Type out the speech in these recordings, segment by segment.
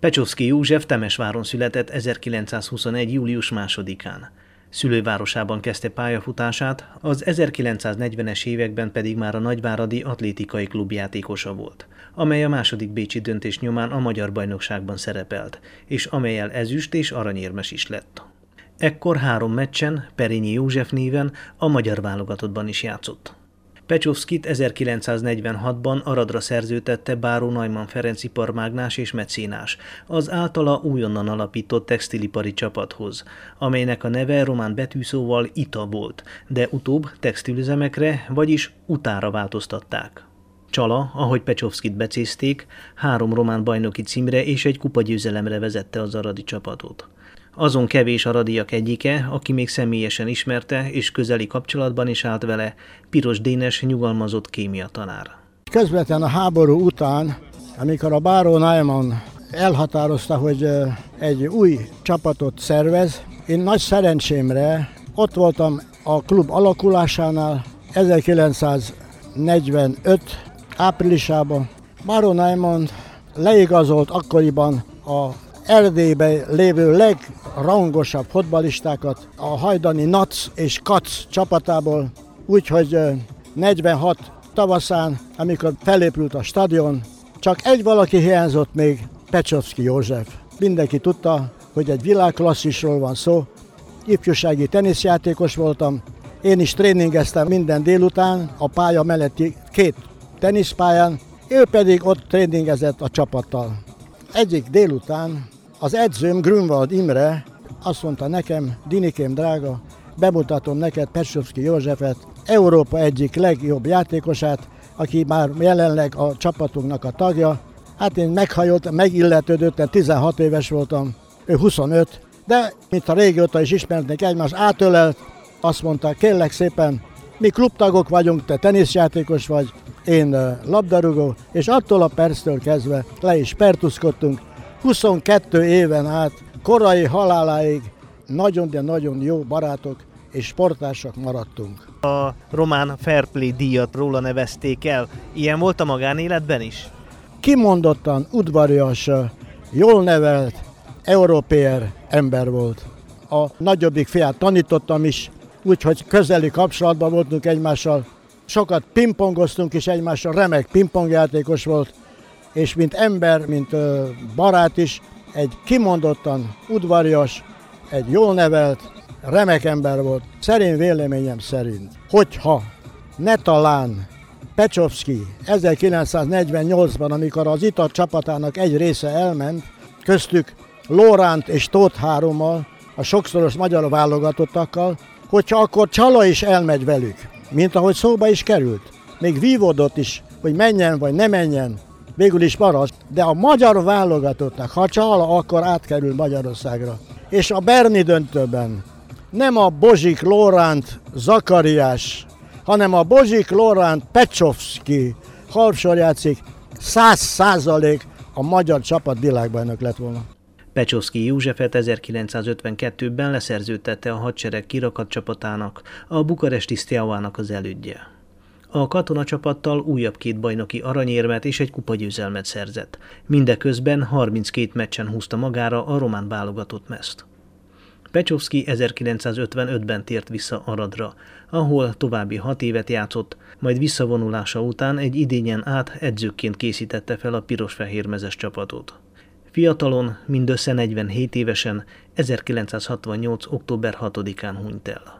Pecsovszki József Temesváron született 1921. július másodikán. Szülővárosában kezdte pályafutását, az 1940-es években pedig már a Nagyváradi Atlétikai Klub játékosa volt, amely a második bécsi döntés nyomán a magyar bajnokságban szerepelt, és amelyel ezüst és aranyérmes is lett. Ekkor három meccsen Perényi József néven a magyar válogatottban is játszott. Pecsovszkit 1946-ban Aradra szerződtette Báró Najman Ferenc iparmágnás és mecénás, az általa újonnan alapított textilipari csapathoz, amelynek a neve román betűszóval ITA volt, de utóbb textilüzemekre, vagyis utára változtatták. Csala, ahogy Pecsovszkit becézték, három román bajnoki címre és egy kupagyőzelemre vezette az aradi csapatot. Azon kevés aradiak egyike, aki még személyesen ismerte és közeli kapcsolatban is állt vele, Piros Dénes nyugalmazott kémia tanár. Közvetlen a háború után, amikor a Báró Naiman elhatározta, hogy egy új csapatot szervez, én nagy szerencsémre ott voltam a klub alakulásánál 1945 áprilisában. Báró Naiman leigazolt akkoriban a Erdélyben lévő legrangosabb fotbalistákat a hajdani NAC és KAC csapatából, úgyhogy 46 tavaszán, amikor felépült a stadion, csak egy valaki hiányzott még, Pecsovszki József. Mindenki tudta, hogy egy világklasszisról van szó. Ifjúsági teniszjátékos voltam, én is tréningeztem minden délután a pálya melletti két teniszpályán, ő pedig ott tréningezett a csapattal. Egyik délután az edzőm Grünwald Imre azt mondta nekem, Dinikém drága, bemutatom neked Pesovszki Józsefet, Európa egyik legjobb játékosát, aki már jelenleg a csapatunknak a tagja. Hát én meghajoltam, megilletődöttem, 16 éves voltam, ő 25, de mint a régóta is ismertnek egymást, átölelt, azt mondta, kérlek szépen, mi klubtagok vagyunk, te teniszjátékos vagy, én labdarúgó, és attól a perctől kezdve le is pertuszkodtunk, 22 éven át, korai haláláig nagyon, de nagyon jó barátok és sportársak maradtunk. A román Fair Play díjat róla nevezték el. Ilyen volt a magánéletben is? Kimondottan udvarias, jól nevelt, európér ember volt. A nagyobbik fiát tanítottam is, úgyhogy közeli kapcsolatban voltunk egymással. Sokat pingpongoztunk is egymással, remek pingpongjátékos volt, és mint ember, mint barát is, egy kimondottan udvarias, egy jól nevelt, remek ember volt. Szerint véleményem szerint, hogyha ne talán Pecsovszki 1948-ban, amikor az ITA csapatának egy része elment, köztük Lóránt és Tóth hárommal, a sokszoros magyar válogatottakkal, hogyha akkor Csala is elmegy velük, mint ahogy szóba is került. Még vívódott is, hogy menjen vagy ne menjen, végül is maradt, de a magyar válogatottnak, ha csal, akkor átkerül Magyarországra. És a Berni döntőben nem a Bozsik Lóránt Zakariás, hanem a Bozsik Lóránt Pecsovszki halpsor játszik, száz százalék a magyar csapat világbajnok lett volna. Pecsovszki Józsefet 1952-ben leszerződtette a hadsereg kirakat csapatának, a bukaresti Sztiavának az elődje. A katonacsapattal újabb két bajnoki aranyérmet és egy kupagyőzelmet szerzett. Mindeközben 32 meccsen húzta magára a román válogatott mezt. Pecsovszki 1955-ben tért vissza Aradra, ahol további hat évet játszott, majd visszavonulása után egy idényen át edzőként készítette fel a piros-fehérmezes csapatot. Fiatalon, mindössze 47 évesen, 1968. október 6-án hunyt el.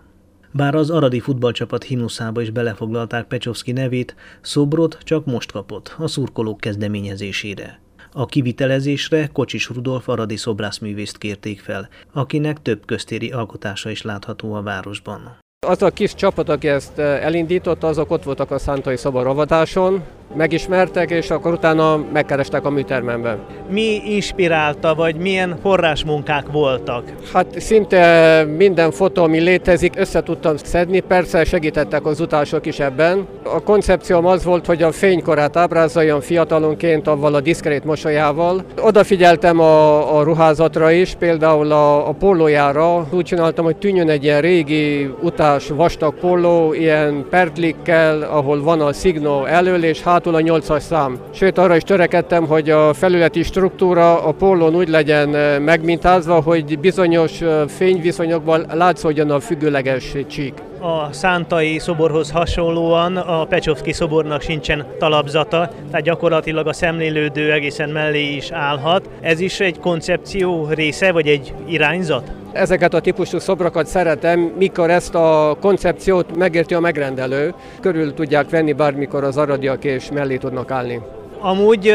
Bár az aradi futballcsapat himnuszába is belefoglalták Pecsovszki nevét, szobrot csak most kapott, a szurkolók kezdeményezésére. A kivitelezésre Kocsis Rudolf aradi szobrászművészt kérték fel, akinek több köztéri alkotása is látható a városban. Az a kis csapat, aki ezt elindította, azok ott voltak a Szántai Szoba ravatáson, megismertek, és akkor utána megkerestek a műtermemben. Mi inspirálta, vagy milyen forrásmunkák voltak? Hát szinte minden fotó, ami létezik, össze tudtam szedni, persze segítettek az utások is ebben. A koncepcióm az volt, hogy a fénykorát ábrázoljam fiatalonként avval a diszkrét mosolyával. Odafigyeltem a, a ruházatra is, például a, a pólójára. Úgy csináltam, hogy tűnjön egy ilyen régi utás vastag póló, ilyen perdlikkel, ahol van a szignó elől, és hát hátul a 8-as szám. Sőt, arra is törekedtem, hogy a felületi struktúra a pólón úgy legyen megmintázva, hogy bizonyos fényviszonyokban látszódjon a függőleges csík. A szántai szoborhoz hasonlóan a Pecsovszki szobornak sincsen talapzata, tehát gyakorlatilag a szemlélődő egészen mellé is állhat. Ez is egy koncepció része, vagy egy irányzat? Ezeket a típusú szobrokat szeretem, mikor ezt a koncepciót megérti a megrendelő, körül tudják venni bármikor az aradiak és mellé tudnak állni. Amúgy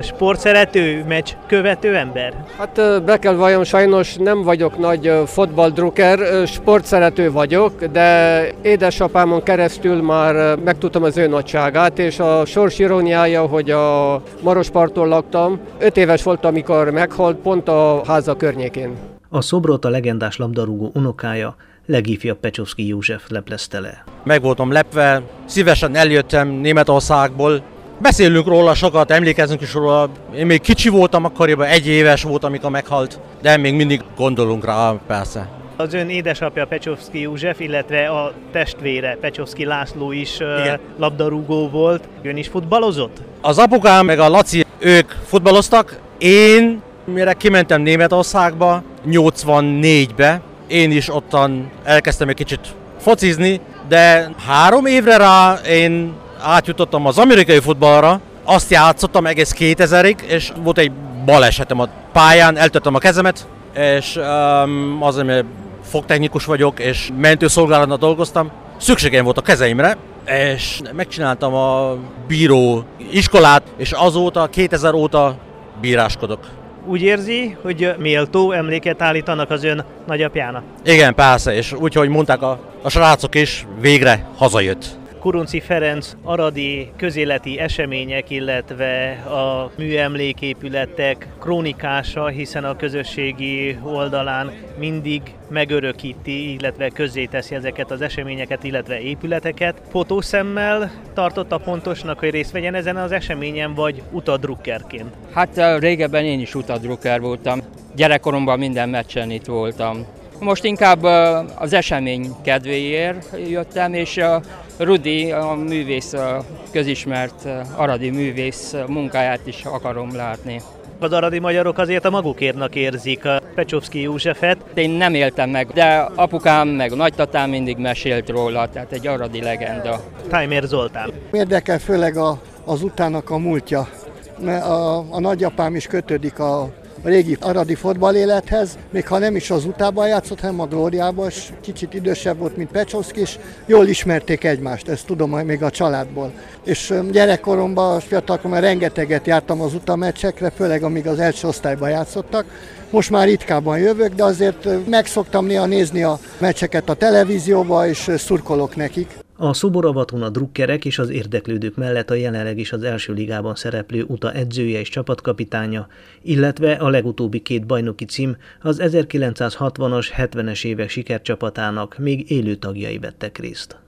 sportszerető, meccs követő ember? Hát be kell valljam, sajnos nem vagyok nagy fotballdrukker, sportszerető vagyok, de édesapámon keresztül már megtudtam az ő nagyságát, és a sors iróniája, hogy a Marosparton laktam, öt éves voltam, amikor meghalt, pont a háza környékén. A szobrot a legendás labdarúgó unokája, legifjabb Pecsovszki József leplezte le. Meg voltam lepve, szívesen eljöttem Németországból, Beszélünk róla sokat, emlékezünk is róla. Én még kicsi voltam, akkoriban egy éves voltam, amikor meghalt, de még mindig gondolunk rá, persze. Az ön édesapja Pecsovszki József, illetve a testvére Pecsovszki László is Igen. labdarúgó volt. Ön is futballozott? Az apukám meg a Laci, ők futballoztak. Én, mire kimentem Németországba, 84-be, én is ottan elkezdtem egy kicsit focizni, de három évre rá én átjutottam az amerikai futballra, azt játszottam egész 2000-ig, és volt egy balesetem a pályán, eltöttem a kezemet, és um, az, mert fogtechnikus vagyok, és mentőszolgálatnak dolgoztam, szükségem volt a kezeimre, és megcsináltam a bíró iskolát, és azóta, 2000 óta bíráskodok. Úgy érzi, hogy méltó emléket állítanak az ön nagyapjának? Igen, persze, és úgy, hogy mondták a, a srácok is, végre hazajött. Kurunci Ferenc aradi közéleti események, illetve a műemléképületek krónikása, hiszen a közösségi oldalán mindig megörökíti, illetve teszi ezeket az eseményeket, illetve épületeket. Fotószemmel tartotta pontosnak, hogy részt vegyen ezen az eseményen, vagy utadrukkerként? Hát régebben én is utadrukker voltam. Gyerekkoromban minden meccsen itt voltam. Most inkább az esemény kedvéért jöttem, és Rudi, a művész, a közismert aradi művész munkáját is akarom látni. Az aradi magyarok azért a magukérnak érzik a Pecsovszki Józsefet. Én nem éltem meg, de apukám meg nagytatám mindig mesélt róla, tehát egy aradi legenda. Tájmér Zoltán. Érdekel főleg a, az utának a múltja. A, a nagyapám is kötődik a a régi aradi fotballélethez, még ha nem is az utában játszott, hanem a Glóriában, és kicsit idősebb volt, mint Pecsovszki, és jól ismerték egymást, ezt tudom még a családból. És gyerekkoromban, fiatalkoromban rengeteget jártam az utameccsekre, főleg amíg az első osztályban játszottak. Most már ritkában jövök, de azért meg szoktam néha nézni a meccseket a televízióba, és szurkolok nekik. A szoboravaton a drukkerek és az érdeklődők mellett a jelenleg is az első ligában szereplő UTA edzője és csapatkapitánya, illetve a legutóbbi két bajnoki cím az 1960-as, 70-es évek sikercsapatának még élő tagjai vettek részt.